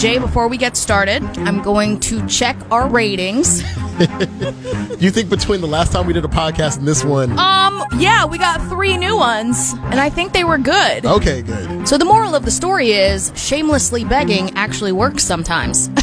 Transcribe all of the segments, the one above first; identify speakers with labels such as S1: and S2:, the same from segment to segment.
S1: Jay, before we get started, I'm going to check our ratings.
S2: you think between the last time we did a podcast and this one?
S1: Um, yeah, we got three new ones, and I think they were good.
S2: Okay, good.
S1: So the moral of the story is shamelessly begging actually works sometimes.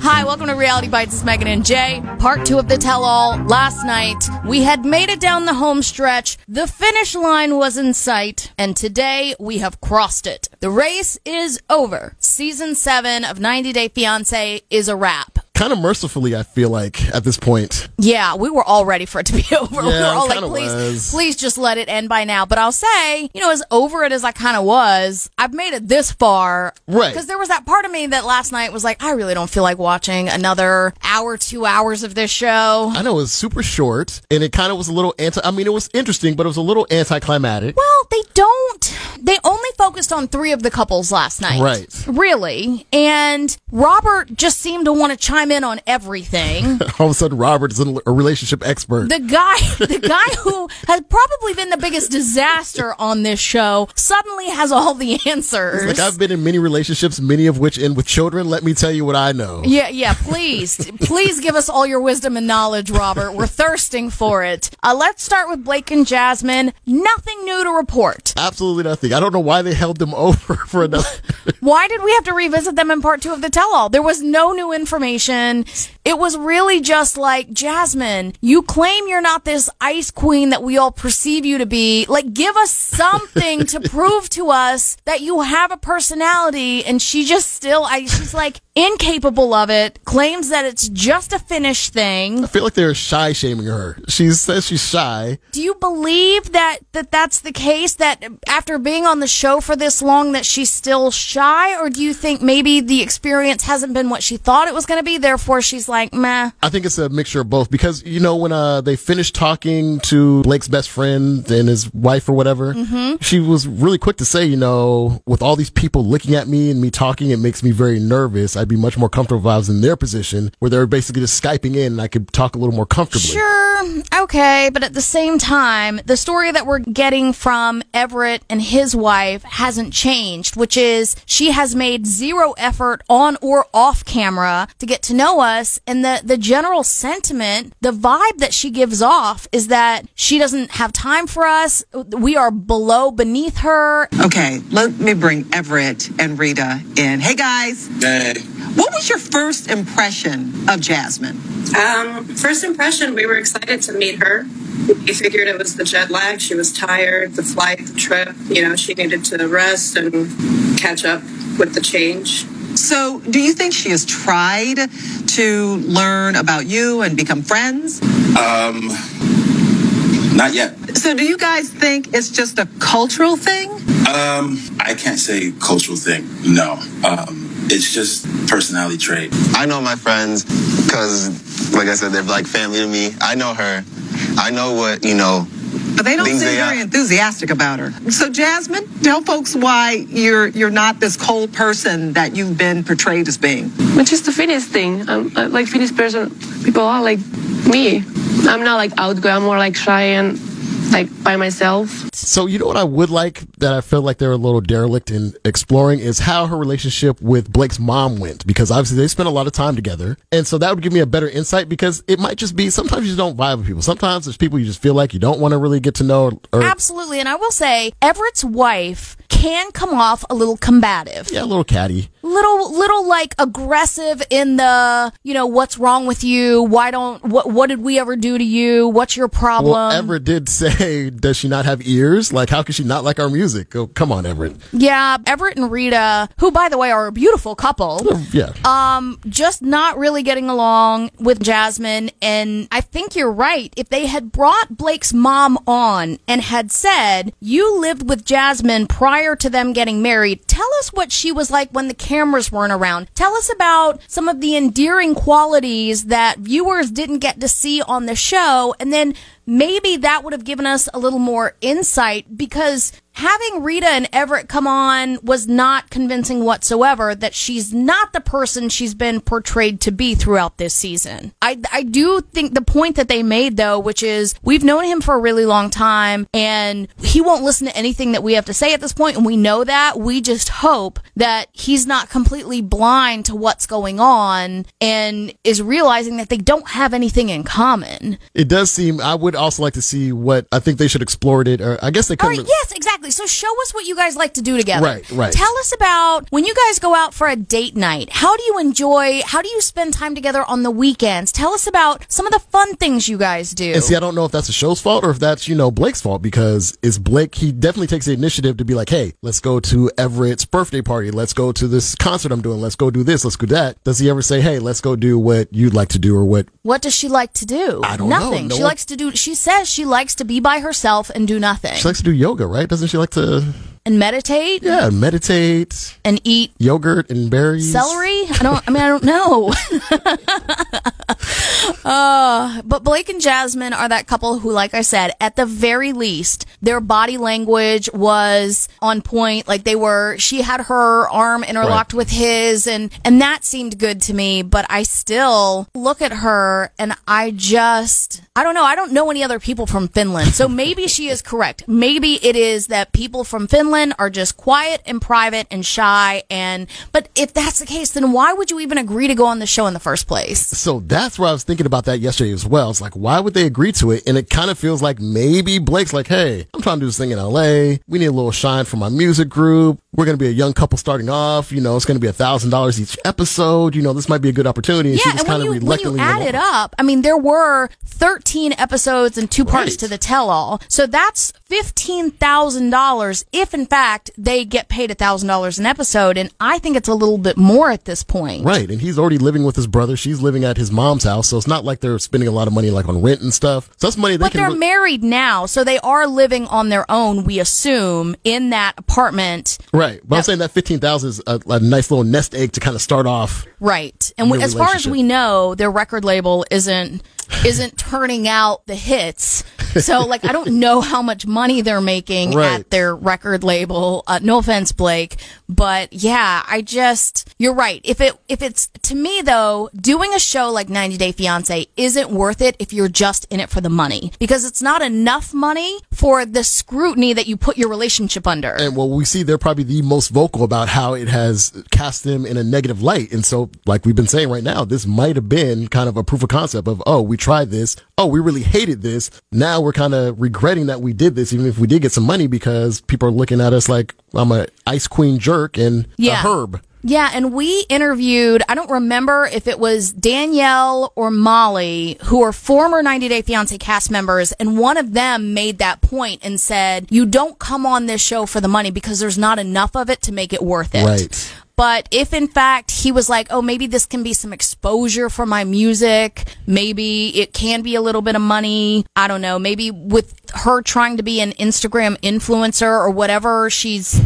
S1: Hi, welcome to Reality Bites. It's Megan and Jay. Part two of the tell all. Last night, we had made it down the home stretch. The finish line was in sight, and today we have crossed it. The race is over. Season seven of 90 Day Fiance is a wrap
S2: kind of mercifully, I feel like at this point.
S1: Yeah, we were all ready for it to be over.
S2: Yeah,
S1: we were all like, please,
S2: was.
S1: please just let it end by now. But I'll say, you know, as over it as I kind of was, I've made it this far.
S2: Right.
S1: Because there was that part of me that last night was like, I really don't feel like watching another hour, two hours of this show.
S2: I know it was super short and it kind of was a little anti, I mean, it was interesting, but it was a little anticlimactic.
S1: Well, they don't, they only focused on three of the couples last night.
S2: Right.
S1: Really. And Robert just seemed to want to chime in on everything.
S2: All of a sudden, Robert is a relationship expert.
S1: The guy, the guy who has probably been the biggest disaster on this show suddenly has all the answers.
S2: Like I've been in many relationships, many of which end with children. Let me tell you what I know.
S1: Yeah, yeah. Please, please give us all your wisdom and knowledge, Robert. We're thirsting for it. Uh, let's start with Blake and Jasmin. Nothing new to report.
S2: Absolutely nothing. I don't know why they held them over for another.
S1: why did we have to revisit them in part two of the tell-all? There was no new information and it was really just like, Jasmin, you claim you're not this ice queen that we all perceive you to be. Like, give us something to prove to us that you have a personality. And she just still, I, she's like incapable of it, claims that it's just a finished thing.
S2: I feel like they're shy shaming her. She says she's shy.
S1: Do you believe that, that that's the case? That after being on the show for this long, that she's still shy? Or do you think maybe the experience hasn't been what she thought it was going to be? Therefore, she's like, meh.
S2: I think it's a mixture of both because, you know, when uh, they finished talking to Blake's best friend and his wife or whatever,
S1: mm-hmm.
S2: she was really quick to say, you know, with all these people looking at me and me talking, it makes me very nervous. I'd be much more comfortable if I was in their position where they're basically just Skyping in and I could talk a little more comfortably.
S1: Sure. Okay. But at the same time, the story that we're getting from Everett and his wife hasn't changed, which is she has made zero effort on or off camera to get to know us. And the, the general sentiment, the vibe that she gives off is that she doesn't have time for us. We are below, beneath her.
S3: Okay, let me bring Everett and Rita in. Hey guys.
S4: Hey.
S3: What was your first impression of Jasmin?
S5: Um, first impression, we were excited to meet her. We figured it was the jet lag. She was tired, the flight, the trip. You know, she needed to rest and catch up with the change.
S3: So, do you think she has tried to learn about you and become friends?
S4: Um, not yet.
S3: So, do you guys think it's just a cultural thing?
S4: Um, I can't say cultural thing. No. Um, it's just personality trait.
S6: I know my friends because, like I said, they're like family to me. I know her. I know what, you know,
S3: but they don't seem
S6: they
S3: very
S6: are-
S3: enthusiastic about her. So, Jasmin, tell folks why you're you're not this cold person that you've been portrayed as being.
S7: It's just a Finnish thing. I'm uh, like Finnish person. People are like me. I'm not like outgoing. I'm more like shy and like by myself.
S2: So, you know what I would like that I feel like they're a little derelict in exploring is how her relationship with Blake's mom went because obviously they spent a lot of time together. And so that would give me a better insight because it might just be sometimes you just don't vibe with people. Sometimes there's people you just feel like you don't want to really get to know or
S1: Absolutely. And I will say, Everett's wife can come off a little combative.
S2: yeah, a little catty.
S1: Little, little like aggressive in the, you know, what's wrong with you? Why don't, what, what did we ever do to you? What's your problem?
S2: Well, Everett did say say, does she not have ears? Like, how can she not like our music? Oh, come on, Everett.
S1: Yeah, Everett and Rita, who by the way are a beautiful couple.
S2: Yeah.
S1: Um, just not really getting along with Jasmin. And I think you're right. If they had brought Blake's mom on and had said, you lived with Jasmin prior to them getting married, tell us what she was like when the cameras weren't around. Tell us about some of the endearing qualities that viewers didn't get to see on the show. And then maybe that would have given us a little more insight because having Rita and Everett come on was not convincing whatsoever that she's not the person she's been portrayed to be throughout this season. I, I do think the point that they made though, which is we've known him for a really long time and he won't listen to anything that we have to say at this point and we know that. We just hope that he's not completely blind to what's going on and is realizing that they don't have anything in common.
S2: It does seem, I would also like to see what, I think they should explore it, or I guess they could
S1: right, yes, exactly. So show us what you guys like to do together.
S2: Right, right.
S1: Tell us about when you guys go out for a date night. How do you enjoy, how do you spend time together on the weekends? Tell us about some of the fun things you guys do.
S2: And see, I don't know if that's the show's fault or if that's, you know, Blake's fault because it's Blake, he definitely takes the initiative to be like, hey, let's go to Everett's birthday party. Let's go to this concert I'm doing. Let's go do this. Let's go do that. Does he ever say, hey, let's go do what you'd like to do or what?
S1: what does she like to do?
S2: I don't know.
S1: nothing.
S2: No
S1: she
S2: one-
S1: likes to do, she says she likes to be by herself and do nothing.
S2: She likes to do yoga, right? Doesn't she like to,
S1: and meditate
S2: yeah, meditate,
S1: and eat
S2: yogurt and berries?
S1: celery. I don't. I mean, I don't know. uh, but Blake and Jasmin are that couple who, like I said, at the very least, their body language was on point. Like they were. She had her arm interlocked
S2: Right.
S1: with his, and and that seemed good to me. But I still look at her, and I just. I don't know. I don't know any other people from Finland, so maybe she is correct. Maybe it is that people from Finland are just quiet and private and shy. And but if that's the case, then why would you even agree to go on the show in the first place?
S2: So that's where I was thinking about that yesterday as well. It's like, why would they agree to it? And it kind of feels like maybe Blake's like, hey, I'm trying to do this thing in LA. We need a little shine for my music group. We're going to be a young couple starting off. You know, it's going to be a thousand dollars each episode. You know, this might be a good opportunity. And she
S1: Yeah,
S2: just
S1: and when
S2: kind
S1: you,
S2: of
S1: when you
S2: reluctantly
S1: add it up, I mean, there were 13 episodes and two parts
S2: Right.
S1: to the tell-all. So that's $15,000 if, in fact, they get paid $1,000 an episode. And I think it's a little bit more at this point.
S2: Right. And he's already living with his brother. She's living at his mom's house. So it's not like they're spending a lot of money like on rent and stuff. So that's money they
S1: But they're
S2: re-
S1: married now, so they are living on their own, we assume, in that apartment.
S2: Right. But I'm saying that 15,000 is a, a nice little nest egg to kind of start off.
S1: Right. And we, as far as we know, their record label isn't isn't turning out the hits. So like I don't know how much money they're making
S2: Right.
S1: at their record label. Uh, no offense, Blake, but yeah, I just you're right. If it if it's to me though, doing a show like 90 Day Fiance isn't worth it if you're just in it for the money because it's not enough money for the scrutiny that you put your relationship under.
S2: And well, we see they're probably the most vocal about how it has cast them in a negative light. And so, like we've been saying right now, this might have been kind of a proof of concept of, oh, we tried this. Oh, we really hated this. Now we're kind of regretting that we did this, even if we did get some money because people are looking at us like I'm a ice queen jerk and
S1: Yeah.
S2: a herb.
S1: Yeah, and we interviewed, I don't remember if it was Danielle or Molly, who are former 90 Day Fiance cast members, and one of them made that point and said, You don't come on this show for the money because there's not enough of it to make it worth it.
S2: Right.
S1: But if in fact he was like, oh, maybe this can be some exposure for my music, maybe it can be a little bit of money. I don't know. Maybe with her trying to be an Instagram influencer or whatever she's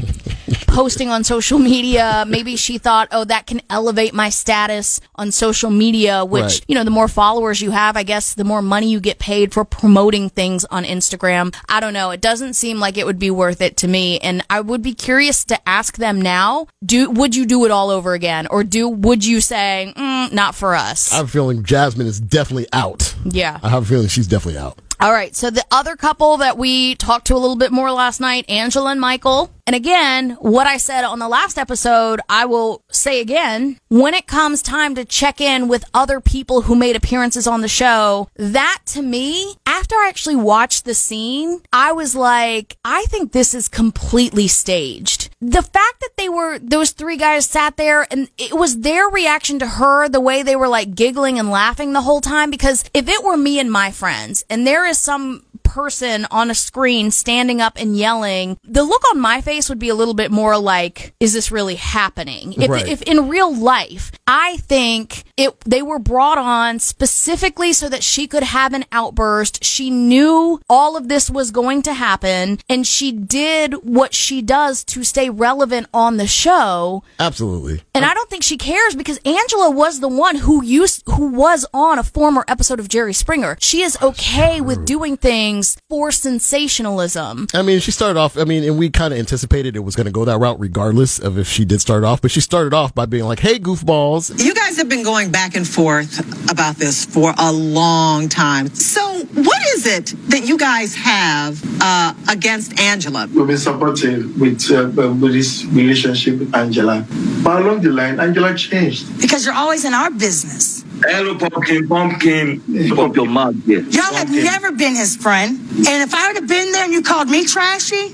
S1: posting on social media, maybe she thought, oh, that can elevate my status on social media, which,
S2: Right.
S1: you know, the more followers you have, I guess the more money you get paid for promoting things on Instagram. I don't know. It doesn't seem like it would be worth it to me. And I would be curious to ask them now, do, would you do it all over again? Or do, would you say, mm, not for us?
S2: I have a feeling Jasmin is definitely out.
S1: yeah.
S2: I have a feeling she's definitely out.
S1: All right. So the other couple that we talked to a little bit more last night, Angela and Michael. And again, what I said on the last episode, I will say again. When it comes time to check in with other people who made appearances on the show, that to me, after I actually watched the scene, I was like, I think this is completely staged. The fact that they were, those three guys sat there and it was their reaction to her, the way they were like giggling and laughing the whole time. Because if it were me and my friends and there is some person on a screen standing up and yelling, the look on my face would be a little bit more like, is this really happening? If,
S2: Right.
S1: if in real life, I think it, they were brought on specifically so that she could have an outburst. She knew all of this was going to happen and she did what she does to stay relevant on the show.
S2: Absolutely.
S1: And I don't think she cares because Angela was the one who used who was on a former episode of Jerry Springer. She is okay with doing things for sensationalism.
S2: I mean, she started off, I mean, and we kind of anticipated it was going to go that route regardless of if she did start off, but she started off by being like, hey, goofballs.
S3: You guys have been going back and forth about this for a long time. So, what is it that you guys have uh, against Angela?
S8: We've been supportive with, uh, with this relationship with Angela. But along the line, Angela changed.
S9: Because you're always in our business.
S8: Hello, pumpkin, pumpkin.
S10: Pump your mouth, yeah.
S9: Y'all have never been his friend. And if I would have been there and you called me trashy,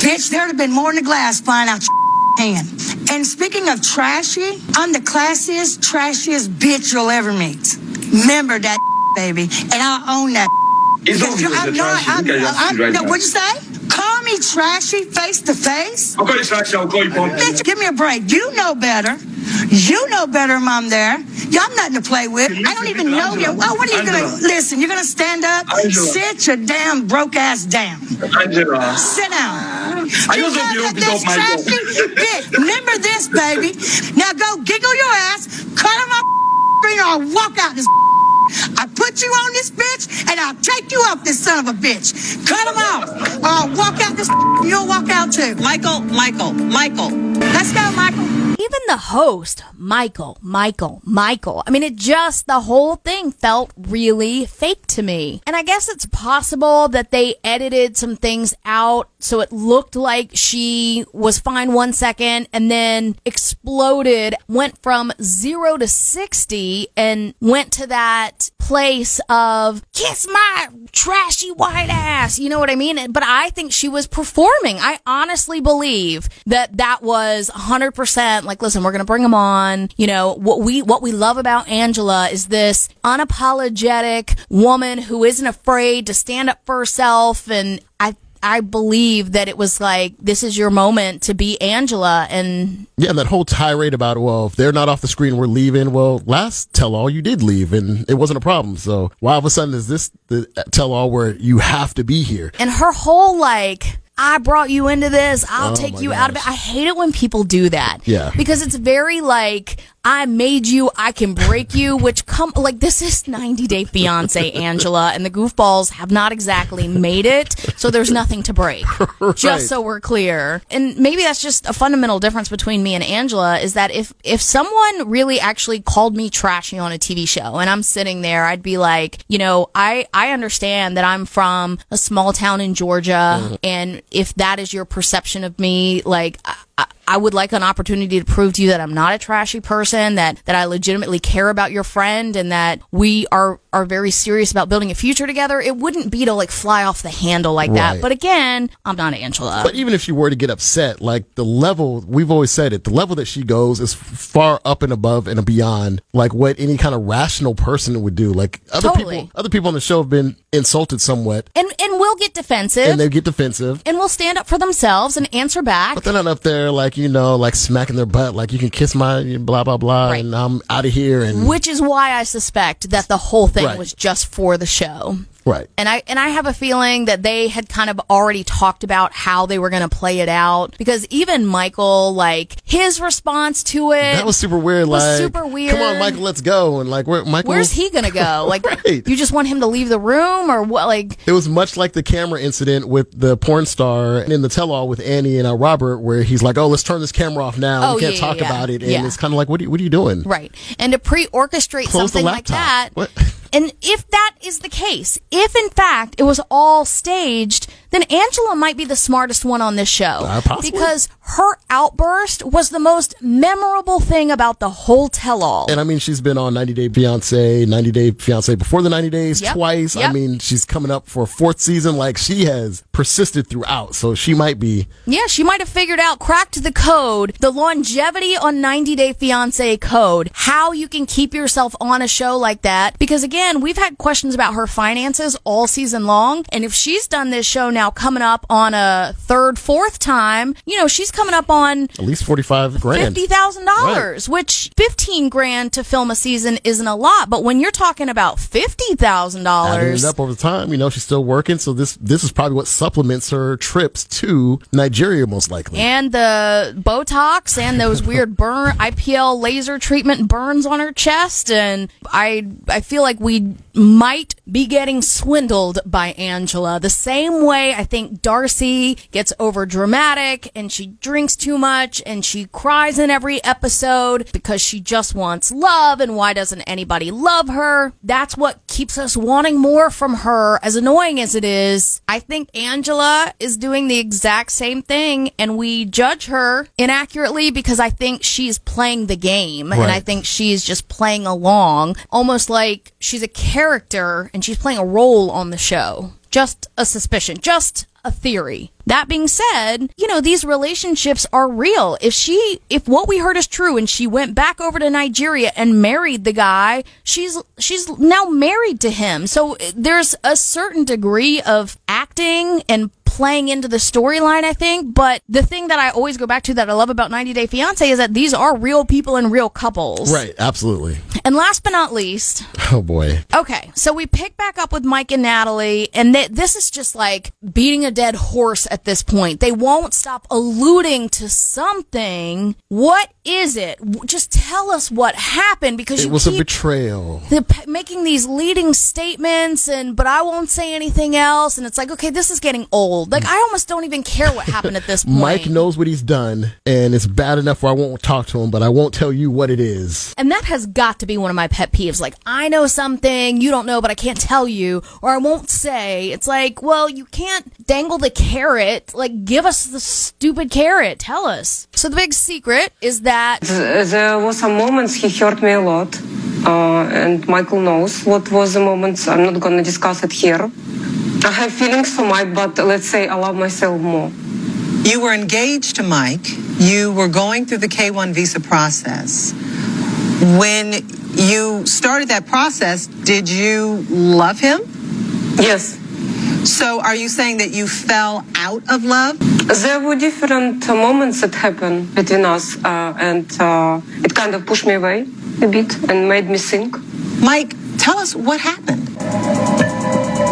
S9: bitch, there would have been more in the glass flying out your And speaking of trashy, I'm the classiest, trashiest bitch you'll ever meet. Remember that, baby. And I'll own that.
S8: It's obvious
S9: I'm
S8: you're
S9: not,
S8: trashy.
S9: I'm,
S8: your
S9: I'm,
S8: right
S9: no,
S8: now.
S9: what'd you say? Call me trashy face to face?
S8: I'll call you trashy, I'll call you pumpkin.
S9: Bitch, give me a break. You know better. You know better, Mom. There, y'all nothing to play with. I don't even know you. Oh, what are you gonna listen? You're gonna stand up,
S8: Angela.
S9: sit your damn broke ass down.
S8: Angela.
S9: Sit down.
S8: I
S9: You
S8: just hope
S9: guys
S8: you don't
S9: got
S8: pick
S9: this trashy bitch. Remember this, baby. Now go giggle your ass, cut my screen, or I'll walk out this. I put you on this bitch, and I'll take you off this son of a bitch. Cut him off, or I'll walk out this. You'll walk out too.
S3: Michael, Michael, Michael.
S9: Let's go, Michael.
S1: Even the host, Michael, Michael, Michael. I mean, it just, the whole thing felt really fake to me. And I guess it's possible that they edited some things out so it looked like she was fine one second and then exploded, went from zero to 60 and went to that place of kiss my trashy white ass. You know what I mean? But I think she was performing. I honestly believe that that was 100% like, listen, we're going to bring them on. You know, what we, what we love about Angela is this unapologetic woman who isn't afraid to stand up for herself. And I, I believe that it was like, this is your moment to be Angela. And
S2: Yeah, and that whole tirade about, well, if they're not off the screen, we're leaving. Well, last tell all you did leave and it wasn't a problem. So why all of a sudden is this the tell all where you have to be here?
S1: and her whole like I brought you into this. I'll
S2: Oh
S1: take you out of it. I hate it when people do that.
S2: Yeah.
S1: Because it's very like I made you, I can break you, which come like this is 90 Day Fiance Angela and the goofballs have not exactly made it, so there's nothing to break.
S2: Right.
S1: Just so we're clear. And maybe that's just a fundamental difference between me and Angela is that if if someone really actually called me trashy on a TV show and I'm sitting there, I'd be like, you know, I I understand that I'm from a small town in Georgia mm-hmm. and if that is your perception of me, like I, would like an opportunity to prove to you that I'm not a trashy person, that, that I legitimately care about your friend and that we are, are very serious about building a future together. It wouldn't be to like fly off the handle like that. But again, I'm not Angela.
S2: But even if she were to get upset, like the level, we've always said it, the level that she goes is far up and above and beyond like what any kind of rational person would do. Like other
S1: Totally.
S2: people, other people on the show have been insulted somewhat
S1: and, and we'll get defensive
S2: and they get defensive.
S1: and we'll stand up for themselves and answer back.
S2: But they're not up there like, you know, like smacking their butt, like you can kiss my blah, blah, blah,
S1: Right.
S2: and I'm out of here. And
S1: Which is why I suspect that the whole thing
S2: Right.
S1: was just for the show.
S2: Right.
S1: And I and I have a feeling that they had kind of already talked about how they were going to play it out because even Michael, like his response to it,
S2: That was super weird.
S1: was
S2: Like,
S1: super weird.
S2: Come on, Michael, let's go. And like, where Michael?
S1: Where's he going to go? Like,
S2: Right.
S1: you just want him to leave the room or what? Like,
S2: It was much like the camera incident with the porn star and in the tell-all with Annie and uh, Robert, where he's like, "Oh, let's turn this camera off now.
S1: Oh,
S2: we can't
S1: yeah,
S2: talk
S1: yeah,
S2: about it." And
S1: yeah.
S2: it's kind of like, "What are you, what are you doing?"
S1: right. And to pre-orchestrate
S2: Close
S1: something like that.
S2: What?
S1: And if that is the case, if in fact it was all staged, then Angela might be the smartest one on this show.
S2: Uh.
S1: Because her outburst was the most memorable thing about the whole tell all.
S2: And I mean, she's been on 90 Day Fiance, 90 Day Fiance before the 90 days
S1: Yep.
S2: twice. I mean, she's coming up for a fourth season. Like she has persisted throughout. So she might be
S1: Yeah, she might have figured out, cracked the code, the longevity on 90 Day Fiance code, how you can keep yourself on a show like that. Because again, we've had questions about her finances all season long. And if she's done this show now coming up on a third, fourth time, you know, she's coming up on
S2: at least 45 grand.
S1: fifty thousand dollars, which fifteen grand to film a season isn't a lot, but when you're talking about fifty thousand
S2: Adding
S1: dollars,
S2: it up over time, you know, she's still working. So this, this is probably what supplements her trips to Nigeria, most likely.
S1: and the Botox and those weird burn IPL laser treatment burns on her chest, and I I feel like we might be getting swindled by Angela the same way I think Darcy gets over dramatic and she drinks too much and she cries in every episode because she just wants love and why doesn't anybody love her? That's what keeps us wanting more from her as annoying as it is. I think Angela is doing the exact same thing and we judge her inaccurately because I think she's playing the game and I think she's just playing along almost like she's a character and she's playing a role on the show. Just a suspicion, just a theory. That being said, you know, these relationships are real. If she, if what we heard is true and she went back over to Nigeria and married the guy, she's, she's now married to him. So uh, there's a certain degree of acting and playing into the storyline, I think. But the thing that I always go back to that I love about 90 Day Fiance is that these are real people and real couples.
S2: Right. Absolutely.
S1: And last but not least,
S2: Oh boy.
S1: Okay, so we pick back up with Mike and Natalie, and th- this is just like beating a dead horse at this point. They won't stop alluding to something. What is it? Just tell us what happened because
S2: It
S1: you
S2: was a betrayal.
S1: the, making these leading statements, and but I won't say anything else. And it's like, okay, this is getting old. Like I almost don't even care what happened at this point.
S2: Mike knows what he's done, and it's bad enough where I won't talk to him, but I won't tell you what it is.
S1: And that has got to be one of my pet peeves. Like, I know something you don't know, but I can't tell you, or I won't say. It's like, well, you can't dangle the carrot. Like, give us the stupid carrot. Tell us. So the big secret is that
S7: There was some moments he hurt me a lot, uh, and Michael knows what was the moments. I'm not gonna discuss it here. I have feelings for Mike, but let's say I love myself more.
S3: You were engaged to Mike. You were going through the K1 visa process. When you started that process, did you love him?
S7: Yes.
S3: So are you saying that you fell out of love?
S7: There were different uh, moments that happened between us, uh, and uh, it kind of pushed me away a bit and made me think.
S3: Mike, tell us what happened.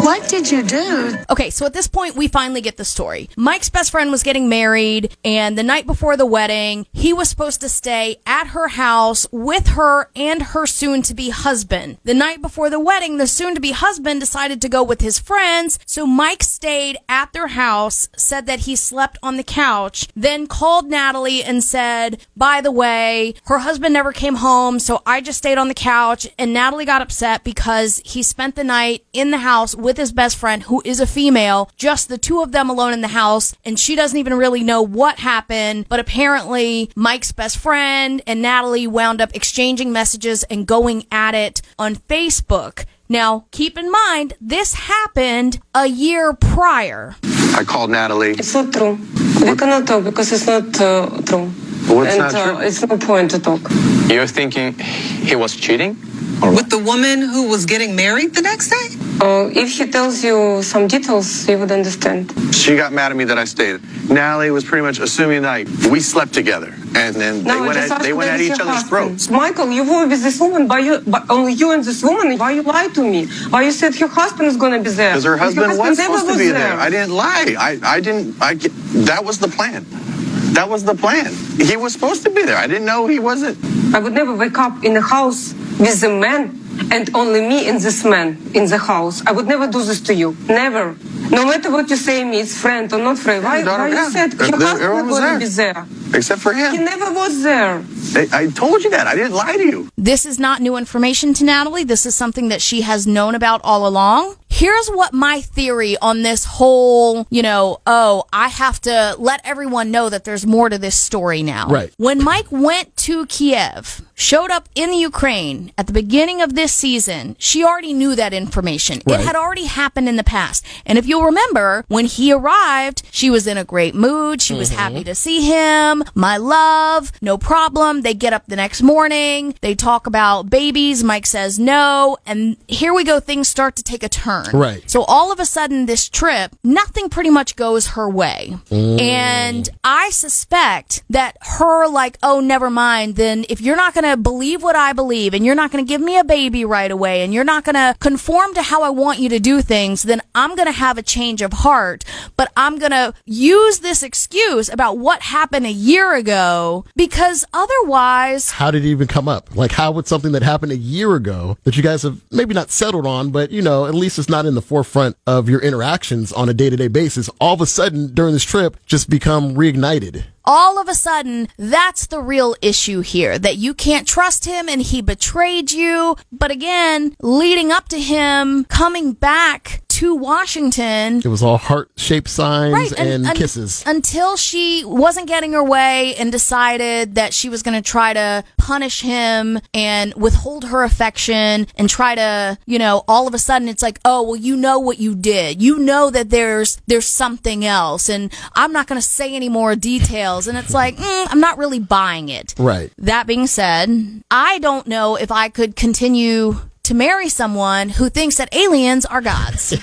S9: What did you do?
S1: Okay, so at this point, we finally get the story. Mike's best friend was getting married, and the night before the wedding, he was supposed to stay at her house with her and her soon to be husband. The night before the wedding, the soon to be husband decided to go with his friends, so Mike stayed at their house, said that he slept on the couch, then called Natalie and said, by the way, her husband never came home, so I just stayed on the couch, and Natalie got upset because he spent the night in the house with his best friend, who is a female, just the two of them alone in the house, and she doesn't even really know what happened. But apparently, Mike's best friend and Natalie wound up exchanging messages and going at it on Facebook. Now, keep in mind, this happened a year prior.
S10: I called Natalie.
S7: It's not true. We cannot talk because it's not uh, true.
S10: What's
S7: and
S10: not
S7: uh,
S10: true?
S7: it's no point to talk.
S10: You're thinking he was cheating?
S3: With the woman who was getting married the next day?
S7: Uh, if he tells you some details, you would understand.
S10: She got mad at me that I stayed. Natalie was pretty much assuming that we slept together, and then they went
S7: just
S10: at, they went at each
S7: your
S10: other's
S7: husband.
S10: throats.
S7: Michael, you were with this woman, but you, but only you and this woman. Why you lied to me? Why you said her husband is gonna be there?
S10: Because her
S7: But your
S10: husband was
S7: never
S10: supposed to be
S7: was
S10: there. I didn't lie. I, I didn't. I that was the plan. That was the plan. He was supposed to be there. I didn't know he wasn't.
S7: I would never wake up in a house with a man and only me and this man in the house. I would never do this to you. Never. No matter what you say me, it's friend or not friend. Why,
S10: daughter,
S7: why you said
S10: Uh,
S7: your
S10: there-
S7: husband
S10: everyone
S7: is
S10: was there.
S7: be there?
S10: except for him.
S7: He never was there.
S10: I, I told you that. I didn't lie to you.
S1: This is not new information to Natalie. This is something that she has known about all along. Here's what my theory on this whole, you know, oh, I have to let everyone know that there's more to this story now.
S2: Right.
S1: When Mike went to Kiev, showed up in the Ukraine at the beginning of this season, she already knew that information.
S2: Right.
S1: It had already happened in the past. And if you'll remember, when he arrived, she was in a great mood. She was mm-hmm. happy to see him. My love, no problem. They get up the next morning. They talk about babies. Mike says no. And here we go. Things start to take a turn.
S2: Right.
S1: So all of a sudden, this trip, nothing pretty much goes her way. Mm. And I suspect that her, like, oh, never mind, then if you're not going to believe what I believe and you're not going to give me a baby right away and you're not going to conform to how I want you to do things, then I'm going to have a change of heart. But I'm going to use this excuse about what happened a year ago because otherwise,
S2: How did it even come up? Like, how would something that happened a year ago that you guys have maybe not settled on, but you know, at least it's not in the forefront of your interactions on a day to day basis, all of a sudden during this trip just become reignited?
S1: all of a sudden, that's the real issue here that you can't trust him and he betrayed you. But again, leading up to him coming back to Washington.
S2: It was all heart shaped signs
S1: Right,
S2: and,
S1: un-
S2: kisses.
S1: Until she wasn't getting her way and decided that she was going to try to punish him and withhold her affection and try to, you know, all of a sudden it's like, oh, well, you know what you did. You know that there's there's something else, and I'm not going to say any more details. And it's like, mm, I'm not really buying it.
S2: Right.
S1: That being said, I don't know if I could continue to marry someone who thinks that aliens are gods.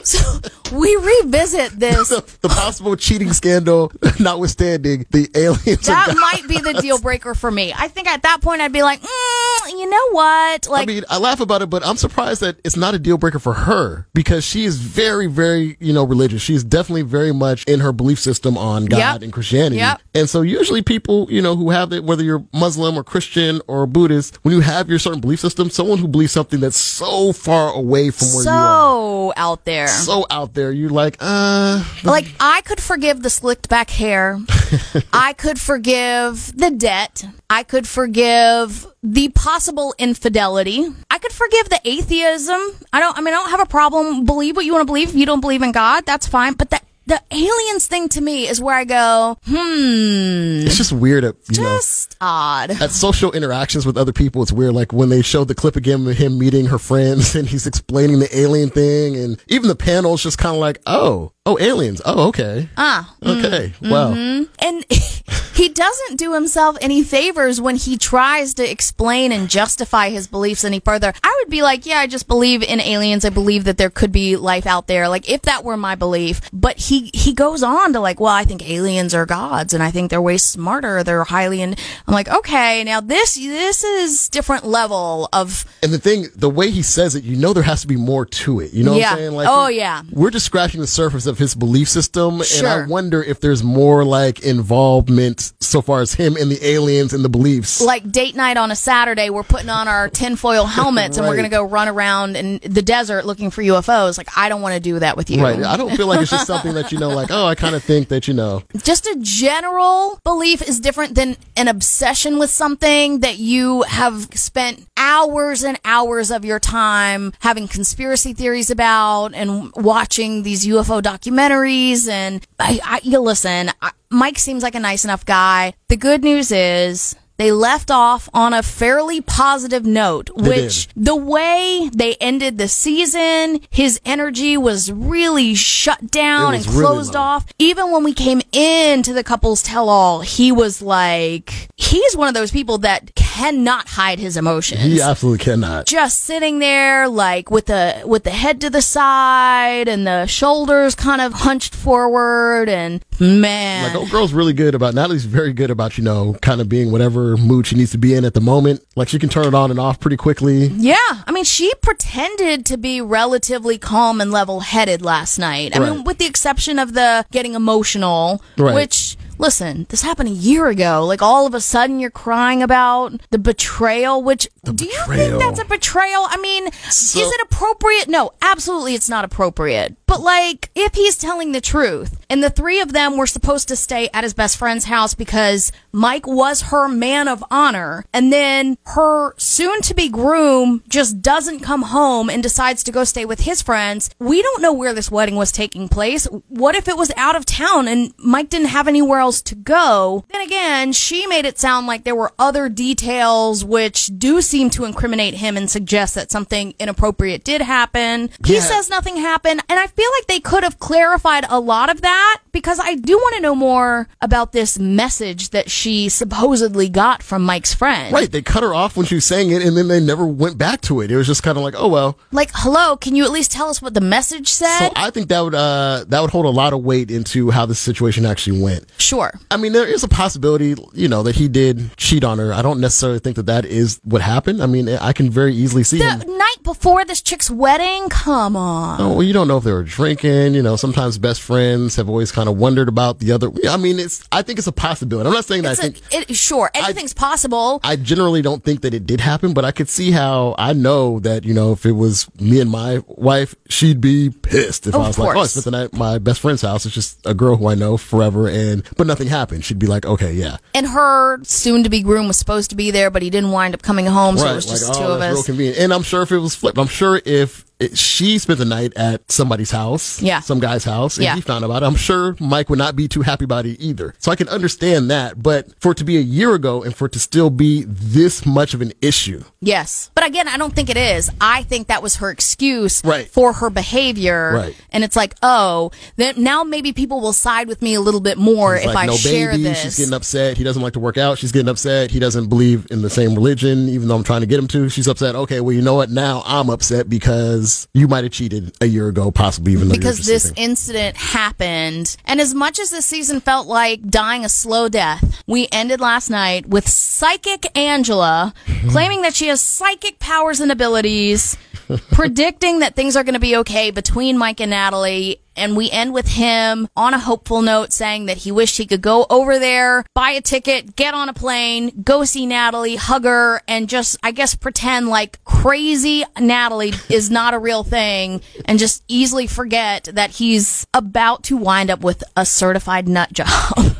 S1: so we revisit this.
S2: the possible cheating scandal notwithstanding, the aliens.
S1: That might be the deal breaker for me. I think at that point I'd be like, mm, you know what? Like,
S2: I mean, I laugh about it, but I'm surprised that it's not a deal breaker for her because she is very, very, you know, religious. She's definitely very much in her belief system on God
S1: Yep.
S2: and Christianity.
S1: Yep.
S2: And so usually people, you know, who have it, whether you're Muslim or Christian or Buddhist, when you have your certain belief system, someone who believes something that's so far away from where you are,
S1: so out there.
S2: so out there, you're like, uh,
S1: Like I could forgive the slicked back hair. I could forgive the debt. I could forgive the possible infidelity. I could forgive the atheism. I don't I mean I don't have a problem. Believe what you want to believe. If you don't believe in God, that's fine. But that the aliens thing to me is where I go, hmm,
S2: it's just weird. At, you know,
S1: just odd.
S2: at social interactions with other people, it's weird. Like when they showed the clip again of him meeting her friends and he's explaining the alien thing, and even the panel is just kind of like, oh, oh, aliens. Oh, okay.
S1: Ah,
S2: Okay. Wow.
S1: And he doesn't do himself any favors when he tries to explain and justify his beliefs any further. I would be like, yeah, I just believe in aliens. I believe that there could be life out there. Like if that were my belief. But he he goes on to like, well, I think aliens are gods and I think they're way smarter. They're highly and I'm like, okay, now this this is different level of
S2: And the thing, the way he says it, you know, there has to be more to it. You know
S1: Yeah.
S2: what I'm saying? Like,
S1: Oh, yeah.
S2: We're just scratching the surface of his belief system. And I wonder if there's more like involvement so far as him and the aliens and the beliefs.
S1: like date night on a Saturday, we're putting on our tinfoil helmets and we're going to go run around in the desert looking for UFOs. Like, I don't want to do that with you.
S2: Right. I don't feel like it's just something that, you know, like, oh, I kind of think that, you know,
S1: Just a general belief is different than an obsession with something that you have spent hours and hours of your time having conspiracy theories about and watching these UFO documentaries. And I, I you listen, I, Mike seems like a nice enough guy. The good news is. They left off on a fairly positive note,
S2: They
S1: which the way they ended the season, his energy was really shut down and
S2: was really
S1: closed off. Even when we came into the couple's tell all, he was like, he's one of those people that cannot hide his emotions.
S2: he absolutely cannot.
S1: just sitting there like with the with the head to the side and the shoulders kind of hunched forward and man
S2: Like, old girl's really good about, Natalie's very good about, you know, kind of being whatever mood she needs to be in at the moment. Like, she can turn it on and off pretty quickly.
S1: Yeah, I mean, she pretended to be relatively calm and level headed last night. I mean, with the exception of the getting emotional,
S2: Right.
S1: which. Listen, this happened a year ago. Like all of a sudden you're crying about the betrayal, which do you think that's a betrayal? I mean,
S2: So-
S1: is it appropriate? No, absolutely it's not appropriate. But like if he's telling the truth And the three of them were supposed to stay at his best friend's house because Mike was her man of honor. And then her soon to be groom just doesn't come home and decides to go stay with his friends. We don't know where this wedding was taking place. What if it was out of town and Mike didn't have anywhere else to go? Then again, she made it sound like there were other details which do seem to incriminate him and suggest that something inappropriate did happen. He says nothing happened. And I feel like they could have clarified a lot of that that because I do want to know more about this message that she supposedly got from Mike's friend.
S2: Right, they cut her off when she was saying it, and then they never went back to it. It was just kind of like, oh well.
S1: Like, hello, can you at least tell us what the message said?
S2: So I think that would uh, that would hold a lot of weight into how the situation actually went.
S1: sure.
S2: I mean, there is a possibility, you know, that he did cheat on her. I don't necessarily think that that is what happened. I mean, I can very easily see
S1: The
S2: him.
S1: night before this chick's wedding? Come on.
S2: Oh, well, you don't know if they were drinking. You know, sometimes best friends have always kind of wondered about the other. I mean, it's. I think it's a possibility. I'm not saying that
S1: It's
S2: I
S1: a-
S2: think.
S1: it, sure, anything's possible.
S2: I generally don't think that it did happen, but I could see how I know that, you know, if it was me and my wife, she'd be pissed if
S1: Of
S2: I was like, oh, I spent the night at my best friend's house. It's just a girl who I know forever and, but nothing happened. She'd be like, okay, yeah.
S1: and her soon to be groom was supposed to be there, but he didn't wind up coming home, so it was just
S2: like,
S1: two
S2: oh,
S1: of
S2: that's real
S1: us.
S2: convenient. And I'm sure if it was flipped, I'm sure if it, she spent the night at somebody's house,
S1: Yeah.
S2: some guy's house, and
S1: Yeah.
S2: he found about it, I'm sure Mike would not be too happy about it either. So I can understand that. But for it to be a year ago and for it to still be this much of an issue,
S1: Yes. But again, I don't think it is. I think that was her excuse
S2: Right.
S1: for her behavior.
S2: Right.
S1: And it's like, oh, then now maybe people will side with me a little bit more if
S2: like,
S1: I
S2: no
S1: share
S2: baby.
S1: this.
S2: She's getting upset. He doesn't like to work out. She's getting upset. He doesn't believe in the same religion, even though I'm trying to get him to. She's upset. Okay, well, you know what? Now I'm upset because you might have cheated a year ago, possibly even
S1: because this incident happened. And as much as this season felt like dying a slow death, we ended last night with psychic Angela claiming that she has psychic powers and abilities, predicting that things are going to be okay between Mike and Natalie. And we end with him on a hopeful note saying that he wished he could go over there, buy a ticket, get on a plane, go see Natalie, hug her, and just, I guess, pretend like crazy Natalie is not a real thing and just easily forget that he's about to wind up with a certified nut job.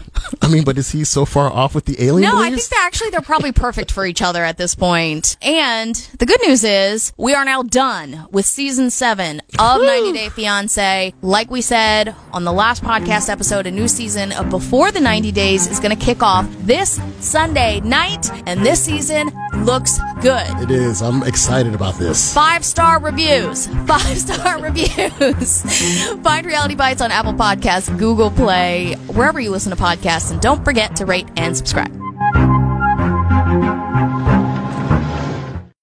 S2: I mean, but is he so far off with the alien?
S1: No, I
S2: beliefs?
S1: think that actually they're probably perfect for each other at this point. And the good news is we are now done with season seven of 90 Day Fiance. Like we said on the last podcast episode, a new season of Before the 90 Days is going to kick off this Sunday night, and this season looks good.
S2: It is. I'm excited about this.
S1: Five star reviews. Five star reviews. Find Reality Bites on Apple Podcasts, Google Play, wherever you listen to podcasts, and don't forget to rate and subscribe.